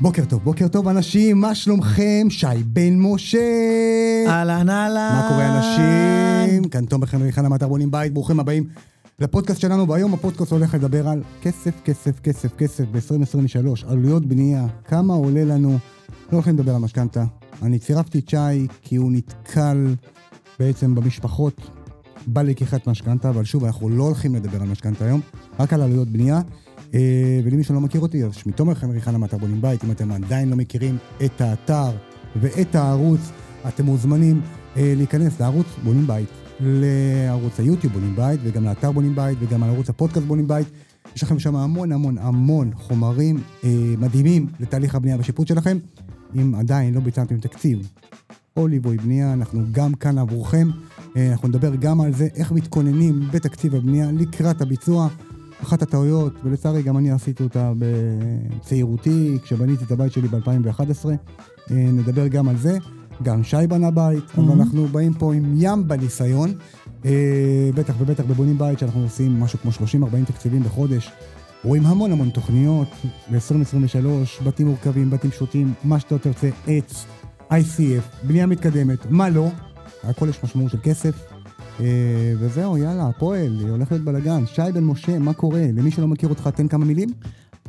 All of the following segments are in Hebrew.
בוקר טוב, בוקר טוב אנשים, מה שלומכם? שי בן משה. אהלן אהלן. מה קורה אנשים? כאן תומר חנרי חנה מאתר בונים בית, ברוכים הבאים לפודקאסט שלנו, והיום הפודקאסט הולך לדבר על כסף, כסף, כסף, כסף ב-2023, עלויות בנייה, כמה עולה לנו, לא הולכים לדבר על משכנתה. אני צירפתי את שי כי הוא נתקל בעצם במשפחות בלקיחת משכנתה, אבל שוב, אנחנו לא הולכים לדבר על משכנתה היום, רק על עלויות בנייה. אה, ולמי שלא מכיר אותי, אז שמי תומר חנרי חנה מאתר בונים בית, אם אתם עדיין לא מכירים את האתר ואת הערוץ, אתם מוזמנים אה, להיכנס לערוץ בונים בית, לערוץ היוטיוב בונים בית, וגם לאתר בונים בית, וגם על ערוץ הפודקאסט בונים בית. יש לכם שם המון המון המון חומרים אה, מדהימים לתהליך הבנייה והשיפוט שלכם. אם עדיין לא ביצעתם תקציב או ליווי בנייה, אנחנו גם כאן עבורכם. אה, אנחנו נדבר גם על זה, איך מתכוננים בתקציב הבנייה לקראת הביצוע. אחת הטעויות, ולצערי גם אני עשיתי אותה בצעירותי, כשבניתי את הבית שלי ב-2011. אה, נדבר גם על זה. גם שי בנה בית, mm-hmm. אבל אנחנו באים פה עם ים בניסיון. אה, בטח ובטח בבונים בית, שאנחנו עושים משהו כמו 30-40 תקציבים בחודש. רואים המון המון תוכניות ב-2023, בתים מורכבים, בתים פשוטים, מה שאתה תרצה, עץ, ICF, בנייה מתקדמת, מה לא, הכל יש משמעות של כסף. אה, וזהו, יאללה, הפועל, הולך להיות בלאגן. שי בן משה, מה קורה? למי שלא מכיר אותך, תן כמה מילים.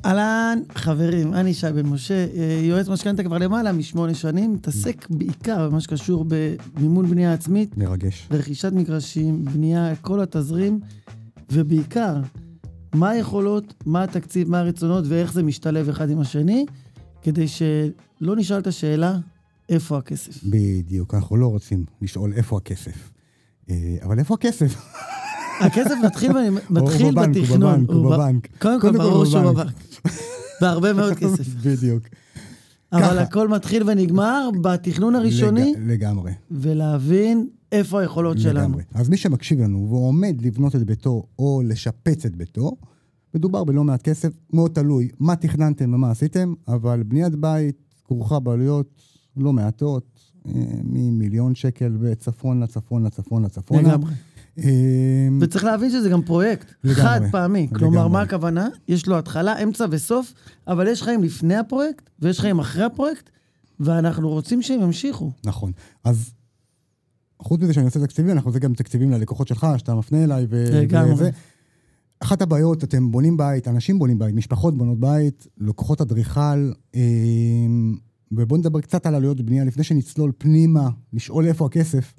אהלן, חברים, אני שי בן משה, אה, יועץ משכנתה כבר למעלה משמונה שנים, מתעסק בעיקר במה שקשור במימון בנייה עצמית. מרגש. רכישת מגרשים, בנייה, כל התזרים, ובעיקר, מה היכולות, מה התקציב, מה הרצונות ואיך זה משתלב אחד עם השני, כדי שלא נשאל את השאלה, איפה הכסף? בדיוק, אנחנו לא רוצים לשאול איפה הכסף. אה, אבל איפה הכסף? הכסף מתחיל, מתחיל בתכנון. הוא בבנק, הוא בבנק. קודם כל, ברור שהוא בבנק. והרבה מאוד כסף. בדיוק. אבל. הכל מתחיל ונגמר בתכנון הראשוני, לג- לגמרי. ולהבין איפה היכולות שלנו. לגמרי. אז מי שמקשיב לנו והוא עומד לבנות את ביתו או לשפץ את ביתו, מדובר בלא מעט כסף, מאוד תלוי מה תכננתם ומה עשיתם, אבל בניית בית כרוכה בעלויות לא מעטות, אה, ממיליון שקל וצפון לצפון לצפון לצפון. לגמרי. אה, וצריך להבין שזה גם פרויקט לגמרי. חד פעמי. כלומר, לגמרי. מה הכוונה? יש לו התחלה, אמצע וסוף, אבל יש חיים לפני הפרויקט, ויש חיים אחרי הפרויקט, ואנחנו רוצים שהם ימשיכו. נכון. אז חוץ מזה שאני עושה תקציבים, אנחנו עושים גם תקציבים ללקוחות שלך, שאתה מפנה אליי ו... לגמרי. וזה. אחת הבעיות, אתם בונים בית, אנשים בונים בית, משפחות בונות בית, לוקחות אדריכל, אה, ובואו נדבר קצת על עלויות בנייה, לפני שנצלול פנימה, לשאול איפה הכסף.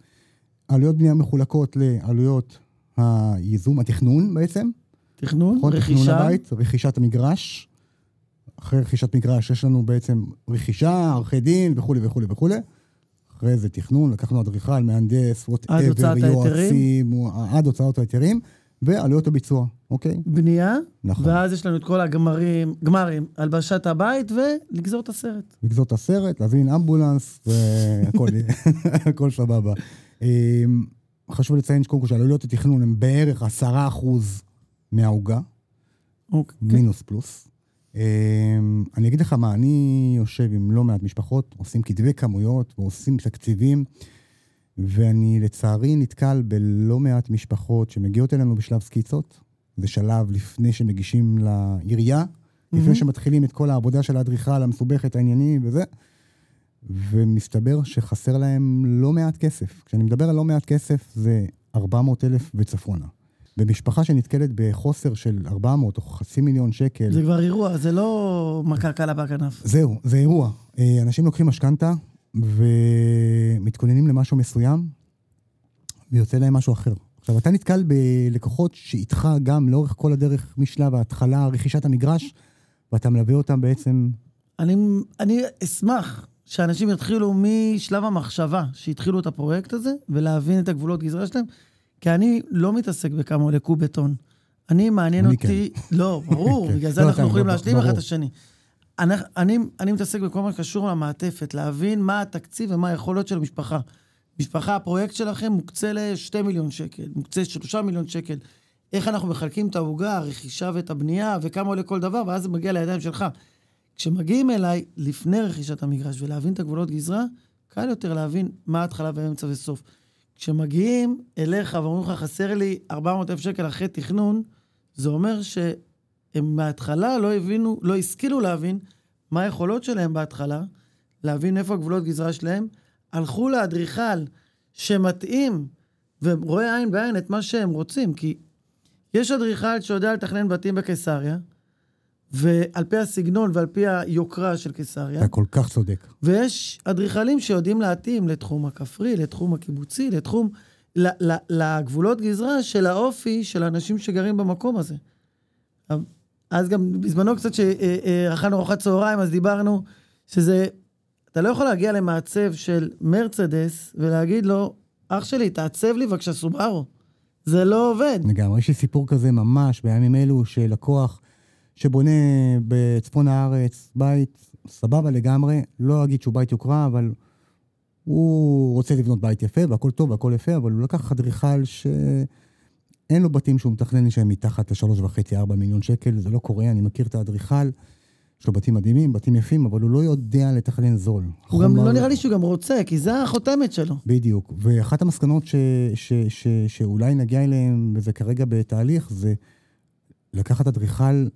עלויות בנייה מחולקות לעלויות הייזום, התכנון בעצם, תכנון, נכון? תכנון רכישה, הבית, רכישת המגרש. אחרי רכישת מגרש יש לנו בעצם רכישה, עורכי דין וכולי וכולי וכולי. אחרי זה תכנון, לקחנו אדריכל, מהנדס, ההיתרים. יועצים, עד הוצאות ההיתרים, ועלויות הביצוע, אוקיי? בנייה, נכון. ואז יש לנו את כל הגמרים, גמרים, הלבשת הבית, ולגזור את הסרט. לגזור את הסרט, להזמין אמבולנס, והכל הכל סבבה. אמ, חשוב לציין שקודם כל שעלויות התכנון הן בערך עשרה אחוז מהעוגה. אוקיי. מינוס פלוס. אמ, אני אגיד לך מה, אני יושב עם לא מעט משפחות, עושים כתבי כמויות ועושים תקציבים, ואני לצערי נתקל בלא מעט משפחות שמגיעות אלינו בשלב סקיצות, זה שלב לפני שמגישים לעירייה, לפני מהמם. שמתחילים את כל העבודה של האדריכל המסובכת, העניינים וזה, ומסתבר שחסר להם לא מעט כסף. כשאני מדבר על לא מעט כסף, זה 400 אלף וצפונה. במשפחה שנתקלת בחוסר של 400 או חצי מיליון שקל, זה כבר אירוע, זה לא מכה קלה בכנף. זהו, זה אירוע. אה, אנשים לוקחים משכנתה ומתכוננים למשהו מסוים, ויוצא להם משהו אחר. עכשיו, אתה נתקל בלקוחות שאיתך גם לאורך כל הדרך, משלב ההתחלה, רכישת המגרש, ואתה מלווה אותם בעצם... אני, אני אשמח שאנשים יתחילו משלב המחשבה, שהתחילו את הפרויקט הזה, ולהבין את הגבולות גזרה שלהם, כי אני לא מתעסק בכמה עולה קוב בטון. אני, מעניין אני אותי... לא, ברור, כן. בגלל זה לא, אנחנו יכולים. להשלים אחד את השני. אני, אני, אני מתעסק בכל מה שקשור למעטפת, להבין מה התקציב ומה היכולות של המשפחה. משפחה, הפרויקט שלכם מוקצה ל-2 מיליון שקל, מוקצה 3 מיליון שקל. איך אנחנו מחלקים את העוגה, הרכישה ואת הבנייה, וכמה עולה כל דבר, ואז זה מגיע לידיים שלך. כשמגיעים אליי לפני רכישת המגרש ולהבין את הגבולות גזרה, קל יותר להבין מה ההתחלה ואמצע וסוף. כשמגיעים אליך ואומרים לך, חסר לי 400 אלף שקל אחרי תכנון, זה אומר שהם מההתחלה לא הבינו, לא השכילו להבין מה היכולות שלהם בהתחלה, להבין איפה הגבולות גזרה שלהם, הלכו לאדריכל שמתאים ורואה עין בעין את מה שהם רוצים, כי יש אדריכל שיודע לתכנן בתים בקיסריה, ועל פי הסגנון ועל פי היוקרה של קיסריה. אתה כל כך צודק. ויש אדריכלים שיודעים להתאים לתחום הכפרי, לתחום הקיבוצי, לתחום, לגבולות גזרה של האופי של האנשים שגרים במקום הזה. אז גם בזמנו קצת שאכלנו ארוחת צהריים, אז דיברנו שזה, אתה לא יכול להגיע למעצב של מרצדס ולהגיד לו, אח שלי, תעצב לי בבקשה סובארו. זה לא עובד. לגמרי, יש לי סיפור כזה ממש בימים אלו של לקוח שבונה בצפון הארץ בית, סבבה לגמרי, לא אגיד שהוא בית יוקרה, אבל הוא רוצה לבנות בית יפה, והכל טוב והכל יפה, אבל הוא לקח אדריכל שאין לו בתים שהוא מתכנן שהם מתחת לשלוש וחצי, ארבע מיליון שקל, זה לא קורה, אני מכיר את האדריכל. יש לו בתים מדהימים, בתים יפים, אבל הוא לא יודע לתכנן זול. הוא גם לא נראה לי שהוא גם רוצה, כי זה החותמת שלו. בדיוק. ואחת המסקנות ש, ש, ש, שאולי נגיע אליהן, וזה כרגע בתהליך, זה לקחת אדריכל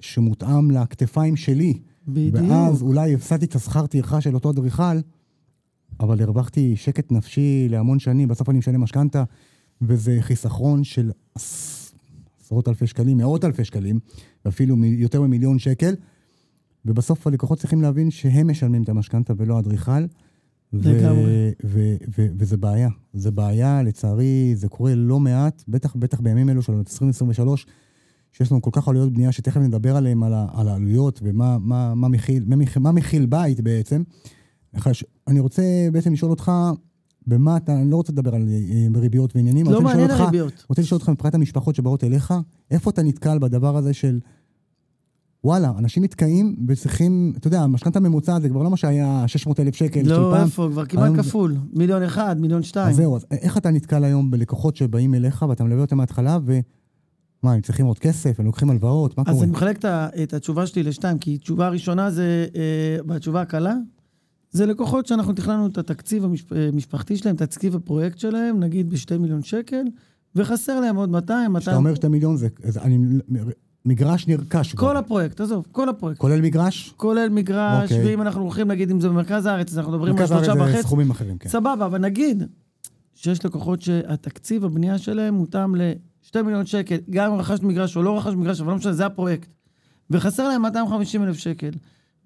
שמותאם לכתפיים שלי. בדיוק. ואז אולי הפסדתי את השכר טרחה של אותו אדריכל, אבל הרווחתי שקט נפשי להמון שנים, בסוף אני משלם משכנתה, וזה חיסכרון של עשרות אלפי שקלים, מאות אלפי שקלים, ואפילו יותר ממיליון שקל. ובסוף הלקוחות צריכים להבין שהם משלמים את המשכנתה ולא האדריכל. לגמרי. וזה בעיה. זה בעיה, לצערי, זה קורה לא מעט, בטח, בטח בימים אלו של 2023, שיש לנו כל כך עלויות בנייה, שתכף נדבר עליהן, על, על העלויות ומה מה, מה מכיל, מה מכיל בית בעצם. אני רוצה בעצם לשאול אותך, במה אתה, אני לא רוצה לדבר על אה, ריביות ועניינים. לא מעניין הריביות. אני רוצה לשאול אותך מבחינת המשפחות שבאות אליך, איפה אתה נתקל בדבר הזה של... וואלה, אנשים נתקעים וצריכים, אתה יודע, המשכנתה הממוצעת זה כבר לא מה שהיה 600 אלף שקל לא, של פעם. לא, איפה, כבר כמעט היום... כפול. מיליון אחד, מיליון שתיים. אז זהו, אז איך אתה נתקל היום בלקוחות שבאים אליך ואתה מלווה אותם מההתחלה, ומה, הם צריכים עוד כסף, הם לוקחים הלוואות, מה אז קורה? אז אני מחלק את התשובה שלי לשתיים, כי תשובה ראשונה זה, אה, בתשובה הקלה, זה לקוחות שאנחנו תכננו את התקציב המשפחתי שלהם, את התקציב הפרויקט שלהם, נגיד בשתי מיליון שקל, וחסר להם עוד 200, 200... כשאתה אומר שתי מיליון, זה, אני מגרש נרכש. כל כבר. הפרויקט, עזוב, כל הפרויקט. כולל מגרש? כולל מגרש, אוקיי. ואם אנחנו הולכים, נגיד, אם זה במרכז הארץ, אז אנחנו מדברים על שלושה וחצי. מרכז הארץ זה סכומים אחרים, כן. סבבה, אבל נגיד שיש לקוחות שהתקציב הבנייה שלהם מותאם ל-2 מיליון שקל, גם אם רכשת מגרש או לא רכשת מגרש, אבל לא משנה, זה הפרויקט. וחסר להם 250 אלף שקל.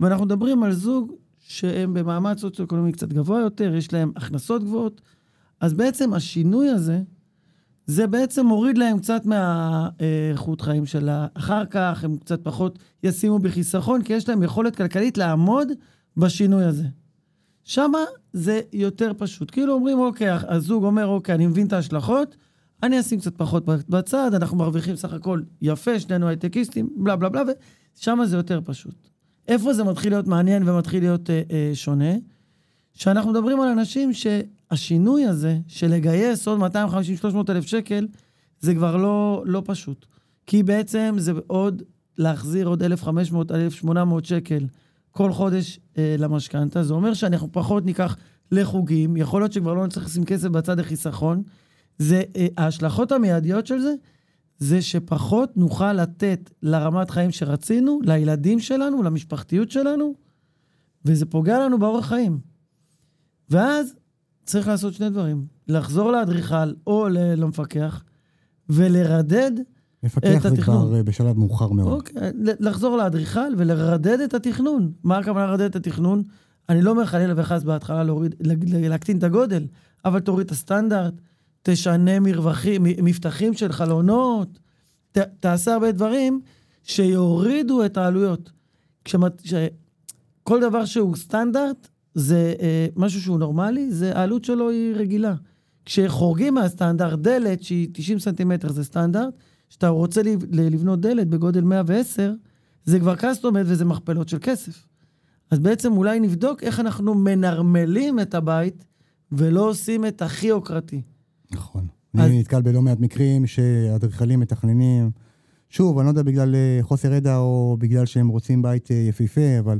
ואנחנו מדברים על זוג שהם במעמד סוציו-אקונומי קצת גבוה יותר, יש להם הכנסות גבוהות, אז בעצם השינוי הזה, זה בעצם מוריד להם קצת מהאיכות חיים שלה. אחר כך הם קצת פחות ישימו בחיסכון, כי יש להם יכולת כלכלית לעמוד בשינוי הזה. שמה זה יותר פשוט. כאילו אומרים, אוקיי, הזוג אומר, אוקיי, אני מבין את ההשלכות, אני אשים קצת פחות בצד, אנחנו מרוויחים סך הכל יפה, שנינו הייטקיסטים, בלה בלה בלה, ושם זה יותר פשוט. איפה זה מתחיל להיות מעניין ומתחיל להיות אה, אה, שונה? שאנחנו מדברים על אנשים ש... השינוי הזה של לגייס עוד 250-300 אלף שקל, זה כבר לא, לא פשוט. כי בעצם זה עוד להחזיר עוד 1,500-1,800 שקל כל חודש אה, למשכנתה. זה אומר שאנחנו פחות ניקח לחוגים, יכול להיות שכבר לא נצטרך לשים כסף בצד החיסכון. זה, אה, ההשלכות המיידיות של זה, זה שפחות נוכל לתת לרמת חיים שרצינו, לילדים שלנו, למשפחתיות שלנו, וזה פוגע לנו באורח חיים. ואז צריך לעשות שני דברים. לחזור לאדריכל או למפקח ולרדד מפקח זה כבר אה, בשלב מאוחר מאוד. אוקיי, לחזור לאדריכל ולרדד את התכנון. מה הכוונה לרדד את התכנון? אני לא אומר חלילה וחס בהתחלה להוריד, להקטין את הגודל, אבל תוריד את הסטנדרט, תשנה מרווחים, מבטחים של חלונות, ת, תעשה הרבה דברים שיורידו את העלויות. כשמת, ש, כל דבר שהוא סטנדרט, זה אה, משהו שהוא נורמלי, זה העלות שלו היא רגילה. כשחורגים מהסטנדרט, דלת שהיא 90 סנטימטר זה סטנדרט, כשאתה רוצה לבנות דלת בגודל 110, זה כבר קסטומט וזה מכפלות של כסף. אז בעצם אולי נבדוק איך אנחנו מנרמלים את הבית ולא עושים את הכי יוקרתי. נכון. אז... אני נתקל בלא מעט מקרים שאדריכלים מתכננים, שוב, אני לא יודע בגלל אה, חוסר ידע או בגלל שהם רוצים בית אה, יפהפה, אבל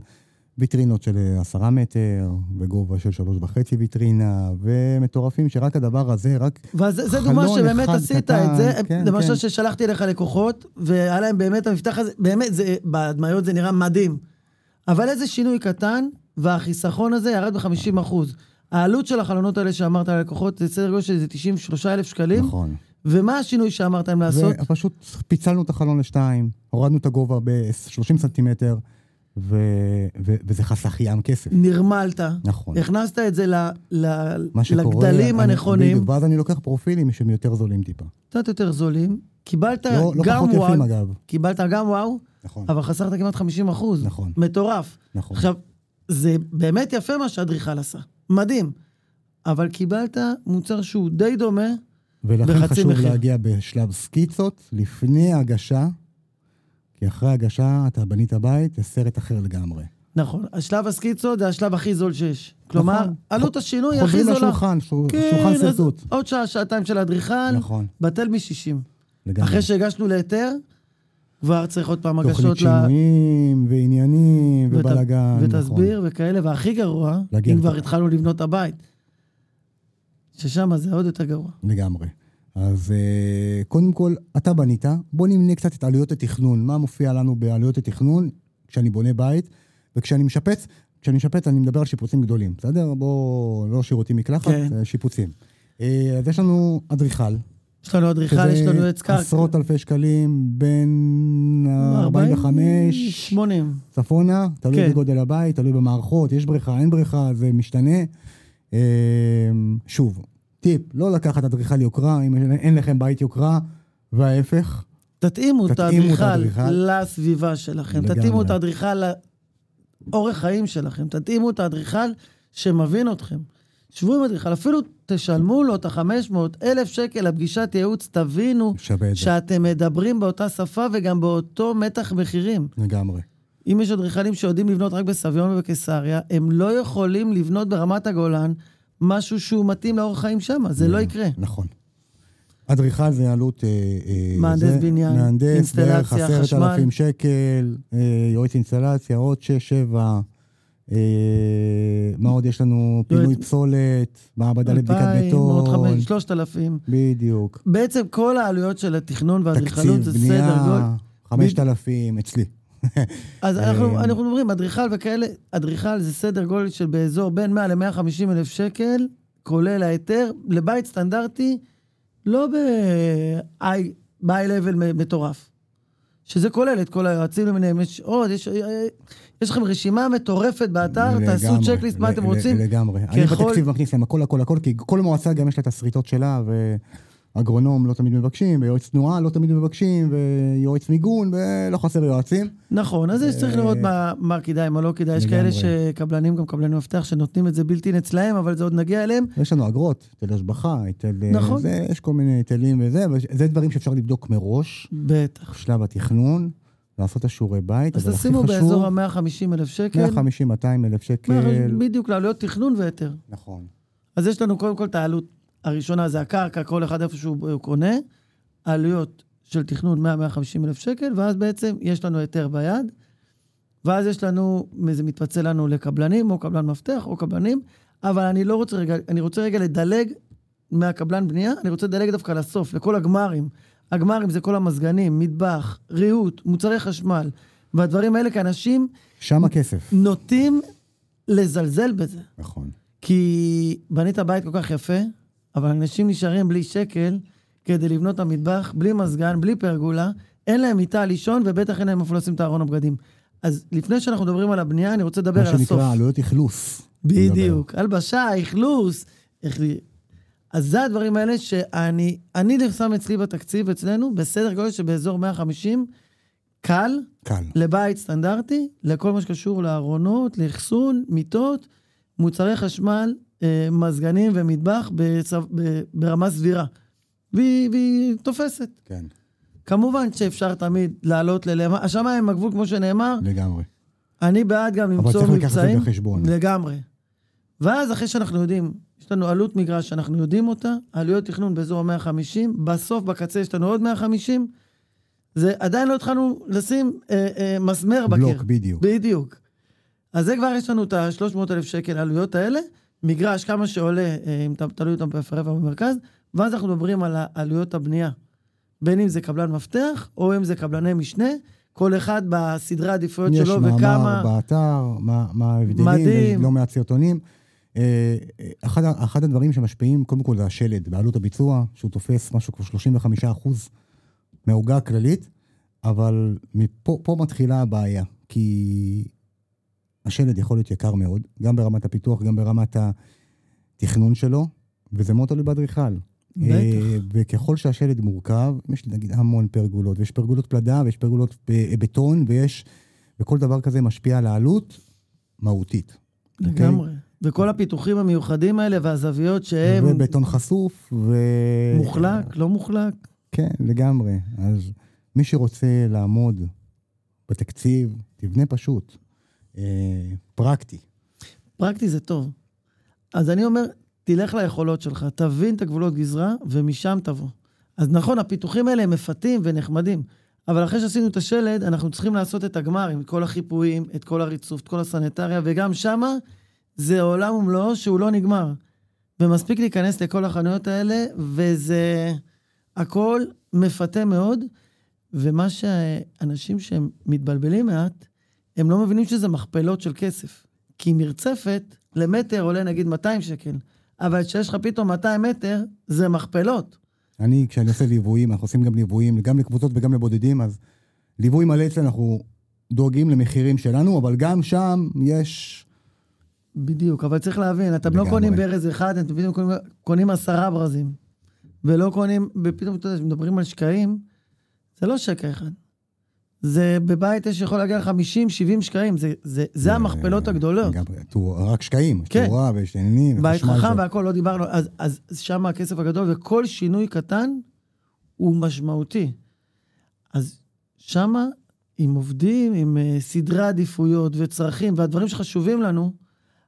ויטרינות של אה, עשרה מטר, בגובה של שלוש וחצי ויטרינה, ומטורפים שרק הדבר הזה, רק חלון אחד קטן. וזו דוגמה שבאמת עשית קטן, את זה, כן, למשל כן. ששלחתי אליך לקוחות, והיה להם באמת המפתח הזה, באמת, זה, בהדמיות זה נראה מדהים. אבל איזה שינוי קטן, והחיסכון הזה ירד ב-50 אחוז. העלות של החלונות האלה שאמרת ללקוחות, זה סדר גודל של איזה 93,000 שקלים. נכון. ומה השינוי שאמרת להם לעשות? ופשוט פיצלנו את החלון לשתיים, הורדנו את הגובה ב-30 סנטימטר, ו... ו... וזה חסך ים כסף. נרמלת. נכון. הכנסת את זה ל... ל... שקורה, לגדלים אני- הנכונים, בדיוק, ואז אני לוקח פרופילים שהם יותר זולים טיפה. קצת יותר זולים. קיבלת לא, לא גם פחות וואו, יפים אגב. קיבלת גם וואו, נכון, אבל חסרת כמעט 50 אחוז. נכון. מטורף. נכון. עכשיו, זה באמת יפה מה שהאדריכל עשה. מדהים. אבל קיבלת מוצר שהוא די דומה, ולכן בחצי חשוב מחיר. להגיע בשלב סקיצות, לפני הגשה, כי אחרי הגשה אתה בנית בית, זה סרט אחר לגמרי. נכון, השלב הסקיצות זה השלב הכי זול שיש. כלומר, נכון. עלות השינוי הכי חוזרים זולה. לשולחן, שול- כן, שולחן אז שרטוט. עוד שעה, שעתיים של האדריכל, נכון, בטל מ-60. לגמרי. אחרי שהגשנו להיתר, כבר צריך עוד פעם תוכנית הגשות ל... שינויים, ועניינים, ות- ובלאגן. נכון. ותסביר וכאלה, והכי גרוע, אם. כבר התחלנו לבנות את הבית, ששם זה עוד יותר גרוע. לגמרי. אז אה, קודם כל, אתה בנית, בוא נמנה קצת את עלויות התכנון. מה מופיע לנו בעלויות התכנון כשאני בונה בית, וכשאני משפץ, כשאני משפץ אני מדבר על שיפוצים גדולים, בסדר? בוא, לא שירותים מקלחת, כן. אה, שיפוצים. אה, אז יש לנו אדריכל. יש לנו אדריכל, יש לנו עץ קרקע. עשרות אלפי שקלים, בין 45 80. צפונה, תלוי כן. בגודל הבית, תלוי במערכות, יש בריכה, אין בריכה, זה משתנה. אה, שוב, טיפ, לא לקחת אדריכל יוקרה, אם אין לכם בית יוקרה, וההפך. תתאימו את האדריכל. לסביבה שלכם, לגמרי. תתאימו את האדריכל לאורח חיים שלכם, תתאימו את האדריכל שמבין אתכם. שבו עם אדריכל, אפילו תשלמו לו את ה-500 אלף שקל לפגישת ייעוץ, תבינו שאתם מדברים באותה שפה וגם באותו מתח מחירים. לגמרי. אם יש אדריכלים שיודעים לבנות רק בסביון ובקיסריה, הם לא יכולים לבנות ברמת הגולן משהו שהוא מתאים לאורח חיים שם, זה לא יקרה. נכון. אדריכל זה עלות... אה, אה, מהנדס זה, בניין, מהנדס, אינסטלציה, בערך עשרת חשמל. אלפים שקל, אה, יועץ אינסטלציה, עוד שש, שבע. אה, מה עוד יש לנו? פינוי יועץ- פסולת, מעבדה לבדיקת בטון. חמש, שלושת אלפים. בדיוק. בעצם כל העלויות של התכנון והאדריכלות תקציב זה סדר גודל. בנייה, חמשת אלפים, אצלי. אז אנחנו, אה, אנחנו מדברים, אדריכל וכאלה, אדריכל זה סדר גודל של באזור בין 100 ל-150 אלף שקל, כולל ההיתר, לבית סטנדרטי, לא ב-high level מטורף. שזה כולל את כל היועצים למיניהם, יש עוד, יש, יש לכם רשימה מטורפת באתר, תעשו לגמרי, צ'קליסט מה אתם רוצים. לגמרי. אני בתקציב מכניס להם הכל, הכל, הכל, כי כל מועצה גם יש לה את השריטות שלה, ואגרונום לא תמיד מבקשים, ויועץ תנועה לא תמיד מבקשים, ויועץ מיגון, ולא חסר יועצים. נכון, אז יש צריך לראות מה, מה כדאי, מה לא כדאי. יש כאלה אה. שקבלנים, גם קבלני מפתח, שנותנים את זה בלתי אצלהם, אבל זה עוד נגיע אליהם. יש לנו אגרות, היטל השבחה, היטל... אה, נכון. זה, יש כל מיני היטלים וזה, אבל זה דברים שאפשר לבדוק מראש, בטח. בשלב התכנון, לעשות את השיעורי בית, אז תשימו באזור ה-150 אלף שקל. 150-200 אלף שקל. בדיוק, לעלויות תכנון והיתר. נכון. אז יש לנו קודם כל את העלות הראשונה, זה הקרקע, כל אחד איפה שהוא הוא קונה, עלויות של תכנון 100-150 אלף שקל, ואז בעצם יש לנו היתר ביד, ואז יש לנו, זה מתפצל לנו לקבלנים, או קבלן מפתח, או קבלנים, אבל אני לא רוצה רגע, אני רוצה רגע לדלג מהקבלן בנייה, אני רוצה לדלג דווקא לסוף, לכל הגמרים. הגמרים זה כל המזגנים, מטבח, ריהוט, מוצרי חשמל, והדברים האלה, כי אנשים שם הכסף. נוטים לזלזל בזה. נכון. כי בנית בית כל כך יפה, אבל אנשים נשארים בלי שקל כדי לבנות את המטבח, בלי מזגן, בלי פרגולה, אין להם מיטה לישון, ובטח אין להם איפה לשים את הארון הבגדים. אז לפני שאנחנו מדברים על הבנייה, אני רוצה לדבר מה על הסוף. שנקרא עלויות אכלוס. בדיוק, הלבשה, אכלוס. איך... אז זה הדברים האלה שאני אני שם אצלי בתקציב, אצלנו, בסדר גודל שבאזור 150, קל, קל. לבית סטנדרטי, לכל מה שקשור לארונות, לאחסון, מיטות, מוצרי חשמל, מזגנים ומטבח בצו, ב, ברמה סבירה. והיא, והיא תופסת. כן, כמובן שאפשר תמיד לעלות ללמעלה, השמיים הגבול, כמו שנאמר, לגמרי. אני בעד גם אבל למצוא צריך לקחת את זה מבצעים. בחשבון. לגמרי. ואז אחרי שאנחנו יודעים, יש לנו עלות מגרש שאנחנו יודעים אותה, עלויות תכנון באזור ה-150, בסוף בקצה יש לנו עוד 150, זה עדיין לא התחלנו לשים אה, אה, מסמר בקיר. בלוק, בדיוק. בדיוק. אז זה כבר יש לנו את ה-300,000 שקל העלויות האלה, מגרש כמה שעולה, אה, אם אתה תלוי אותם בפריפריה במרכז, ואז אנחנו מדברים על עלויות הבנייה. בין אם זה קבלן מפתח, או אם זה קבלני משנה, כל אחד בסדרי העדיפויות יש שלו, מאמר וכמה... באתר, מה, מה ההבדלים, מדהים. לא מעט סרטונים. אה, אחד, ה- אחד הדברים שמשפיעים, קודם כל זה השלד, בעלות הביצוע, שהוא תופס משהו כמו 35 אחוז מהעוגה הכללית, אבל מפה פה מתחילה הבעיה, כי השלד יכול להיות יקר מאוד, גם ברמת הפיתוח, גם ברמת התכנון שלו, וזה מאוד תלוי באדריכל. בטח. אה, וככל שהשלד מורכב, יש נגיד המון פרגולות, ויש פרגולות פלדה, ויש פרגולות ב- בטון, ויש, וכל דבר כזה משפיע על העלות מהותית. אוקיי? לגמרי. וכל הפיתוחים המיוחדים האלה והזוויות שהם ובטון חשוף, ו... מוחלק, לא מוחלק. כן, לגמרי. אז מי שרוצה לעמוד בתקציב, תבנה פשוט. אה, פרקטי. פרקטי זה טוב. אז אני אומר, תלך ליכולות שלך, תבין את הגבולות גזרה, ומשם תבוא. אז נכון, הפיתוחים האלה הם מפתים ונחמדים, אבל אחרי שעשינו את השלד, אנחנו צריכים לעשות את הגמר עם כל החיפויים, את כל הריצוף, את כל הסניטריה, וגם שמה זה עולם ומלואו שהוא לא נגמר. ומספיק להיכנס לכל החנויות האלה, וזה הכל מפתה מאוד, ומה שאנשים שהם מתבלבלים מעט, הם לא מבינים שזה מכפלות של כסף. כי מרצפת למטר עולה נגיד 200 שקל, אבל כשיש לך פתאום 200 מטר, זה מכפלות. אני, כשאני עושה ליוויים, אנחנו עושים גם ליוויים, גם לקבוצות וגם לבודדים, אז ליווי מלא אצלנו, אנחנו דואגים למחירים שלנו, אבל גם שם יש... בדיוק, אבל צריך להבין, אתם לא. קונים ברז אחד, אתם פתאום קונים, קונים עשרה ברזים. ולא קונים, ופתאום, אתה יודע, כשמדברים על שקעים, זה לא שקע אחד. זה בבית יש יכול להגיע ל-50-70 שקעים, זה, זה, זה המכפלות הגדולות. גם, תאורה- רק שקעים, כן. תאורה ויש עניינים, בית חכם והכל, לא דיברנו, אז, אז שם הכסף הגדול, וכל שינוי קטן הוא משמעותי. אז שמה, אם עובדים עם uh, סדרי עדיפויות וצרכים והדברים שחשובים לנו,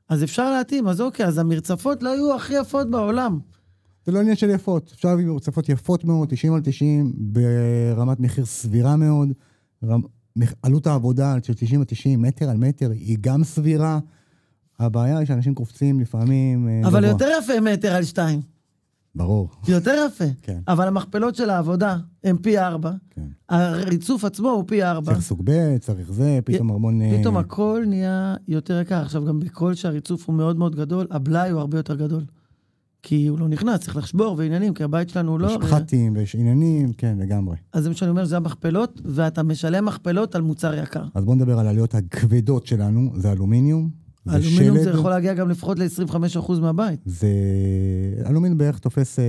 אז אפשר להתאים, אז אוקיי, אז המרצפות לא יהיו הכי יפות בעולם. זה לא עניין של יפות. אפשר להביא מרצפות יפות מאוד, 90 על 90, ברמת מחיר סבירה מאוד. עלות העבודה של 90 על 90, מטר על מטר, היא גם סבירה. הבעיה היא שאנשים קופצים לפעמים אה, אבל גבוה. יותר יפה מטר על שתיים. ברור, יותר יפה. כן. אבל המכפלות של העבודה הן פי ארבע. כן. הריצוף עצמו הוא פי ארבע. צריך סוג ב', צריך זה, פתאום המון... אה, פתאום הכל נהיה יותר יקר. עכשיו, גם בכל שהריצוף הוא מאוד מאוד גדול, הבלאי הוא הרבה יותר גדול. כי הוא לא נכנס, צריך לחשבור ועניינים, כי הבית שלנו הוא לא... יש פחתים ויש עניינים, כן, לגמרי. אז זה מה שאני אומר, זה המכפלות, ואתה משלם מכפלות על מוצר יקר. אז בואו נדבר על העלויות הכבדות שלנו, זה אלומיניום, אלומיניום. זה יכול להגיע גם לפחות ל-25% מהבית. זה... אלומיניום בערך תופס אה,